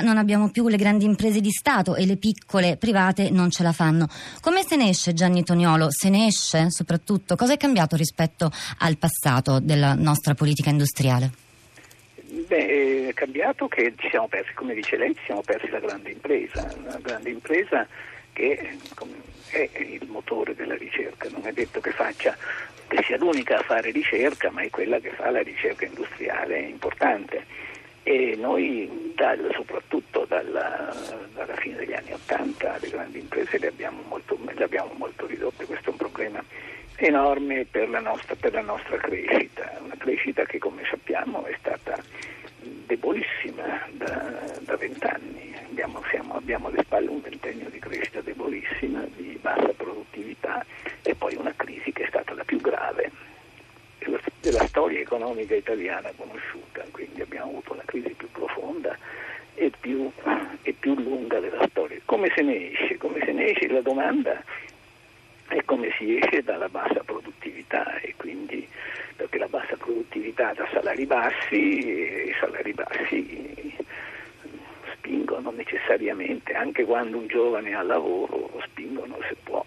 Non abbiamo più le grandi imprese di Stato e le piccole private non ce la fanno. Come se ne esce Gianni Toniolo? Se ne esce soprattutto? Cosa è cambiato rispetto al passato della nostra politica industriale? Beh, è cambiato che ci siamo persi, come dice lei, ci siamo persi la grande impresa, una grande impresa che è il motore della ricerca, non è detto che, faccia, che sia l'unica a fare ricerca, ma è quella che fa la ricerca industriale importante e noi dal, soprattutto dalla, dalla, fine degli anni Ottanta le grandi imprese le abbiamo, molto, le abbiamo molto ridotte, questo è un problema enorme per la nostra, per la nostra crescita, una crescita che come sappiamo è stata debolissima da vent'anni, abbiamo, abbiamo alle spalle un ventennio di crescita debolissima, di bassa produttività e poi una crisi che è stata la più grave della storia economica italiana conosciuta, quindi abbiamo avuto la crisi più profonda e più, e più lunga della storia. Come se ne esce? Come se ne esce? La domanda è come si esce dalla bassa produttività e quindi perché la bassa produttività da salari bassi e i salari bassi spingono necessariamente, anche quando un giovane ha lavoro, spingono se può,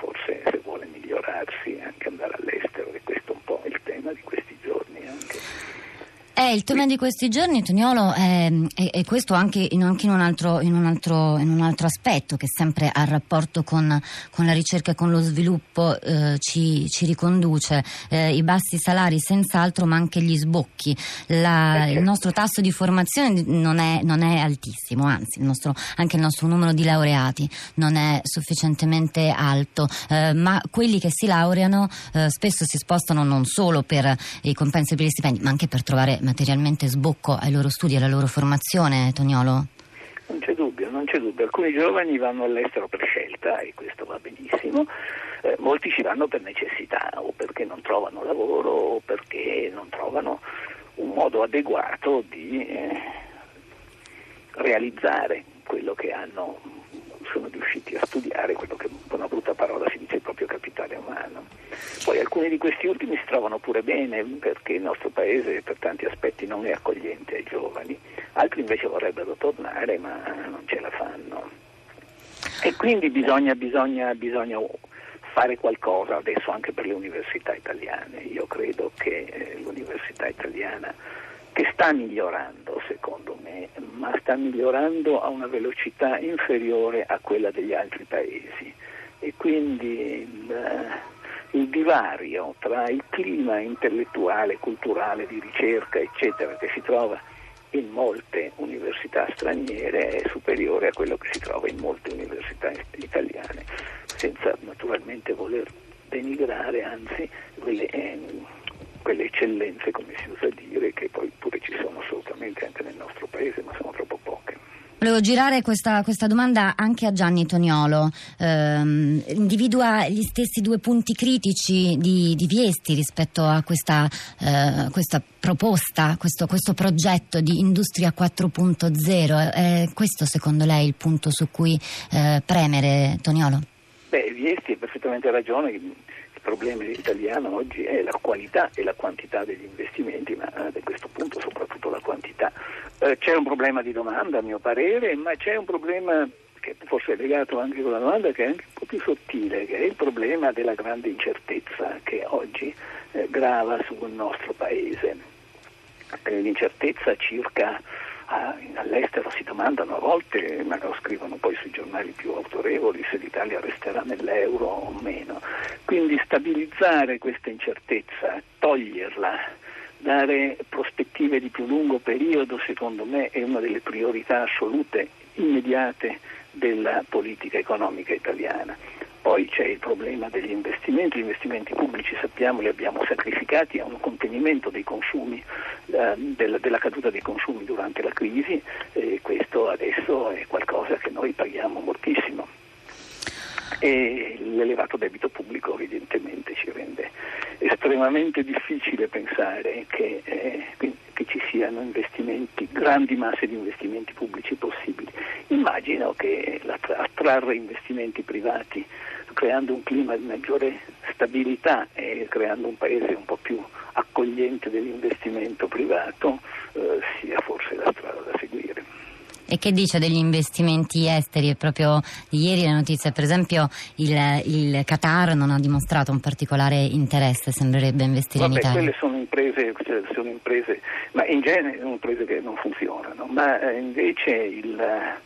forse se vuole migliorarsi, anche andare all'estero e questo è un po' il tema di questi. Eh, il tema di questi giorni, Toniolo, è, è, è questo anche, in, anche in, un altro, in, un altro, in, un altro, aspetto che sempre al rapporto con, con la ricerca e con lo sviluppo eh, ci, ci, riconduce. Eh, I bassi salari senz'altro, ma anche gli sbocchi. La, il nostro tasso di formazione non è, non è altissimo, anzi il nostro, anche il nostro numero di laureati non è sufficientemente alto, eh, ma quelli che si laureano eh, spesso si spostano non solo per i compensi per gli stipendi, ma anche per trovare materialmente sbocco ai loro studi e alla loro formazione, Toniolo? Non c'è dubbio, non c'è dubbio. Alcuni giovani vanno all'estero per scelta e questo va benissimo, eh, molti ci vanno per necessità o perché non trovano lavoro o perché non trovano un modo adeguato di eh, realizzare quello che hanno, sono riusciti a studiare, quello che con una brutta parola si dice il proprio capitale umano. Poi alcuni di questi ultimi si trovano pure bene perché il nostro paese per tanti aspetti non è accogliente ai giovani, altri invece vorrebbero tornare ma non ce la fanno. E quindi bisogna, bisogna, bisogna fare qualcosa adesso anche per le università italiane. Io credo che eh, l'università italiana che sta migliorando secondo me, ma sta migliorando a una velocità inferiore a quella degli altri paesi e quindi eh, il divario tra il clima intellettuale, culturale, di ricerca, eccetera, che si trova in molte università straniere è superiore a quello che si trova in molte università italiane, senza naturalmente voler denigrare, anzi, quelle, eh, quelle eccellenze, come si usa dire, che poi pure ci sono assolutamente anche nel nostro paese, ma sono troppo poche. Volevo girare questa, questa, domanda anche a Gianni Toniolo. Eh, individua gli stessi due punti critici di, di Viesti rispetto a questa, eh, questa proposta, questo, questo, progetto di Industria 4.0. È questo secondo lei il punto su cui eh, premere, Toniolo? Beh, Viesti ha perfettamente ragione. Problema italiano oggi è la qualità e la quantità degli investimenti, ma a questo punto soprattutto la quantità eh, c'è un problema di domanda a mio parere, ma c'è un problema che forse è legato anche con la domanda che è anche un po' più sottile, che è il problema della grande incertezza che oggi eh, grava sul nostro paese. Eh, l'incertezza circa all'estero si domandano a volte, ma lo scrivono poi sui giornali più autorevoli, se l'Italia resterà nell'euro o meno. Quindi stabilizzare questa incertezza, toglierla dare prospettive di più lungo periodo, secondo me, è una delle priorità assolute, immediate della politica economica italiana. Poi c'è il problema degli investimenti, gli investimenti pubblici sappiamo li abbiamo sacrificati a un contenimento dei consumi, eh, della, caduta dei consumi durante la crisi e questo adesso è qualcosa che noi paghiamo moltissimo. E l'elevato debito pubblico evidentemente ci rende estremamente difficile pensare che, eh, che ci siano investimenti, grandi masse di investimenti pubblici possibili. Immagino che attrarre investimenti privati creando un clima di maggiore stabilità e creando un paese un po' più accogliente dell'investimento privato eh, sia forse la strada. E che dice degli investimenti esteri? È proprio ieri la notizia, per esempio, il, il Qatar non ha dimostrato un particolare interesse, sembrerebbe investire Vabbè, in Italia. Quelle sono imprese, sono imprese, ma in genere sono imprese che non funzionano, ma eh, invece il, eh,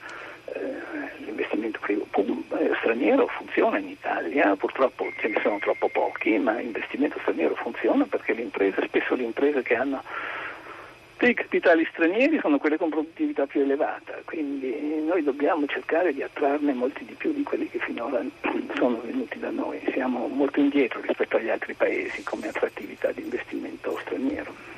l'investimento eh, straniero funziona in Italia, purtroppo ce ne sono troppo pochi, ma l'investimento straniero funziona perché le imprese, spesso le imprese che hanno dei capitali stranieri sono quelle con produttività più elevata, quindi noi dobbiamo cercare di attrarne molti di più di quelli che finora sono venuti da noi. Siamo molto indietro rispetto agli altri paesi come attrattività di investimento straniero.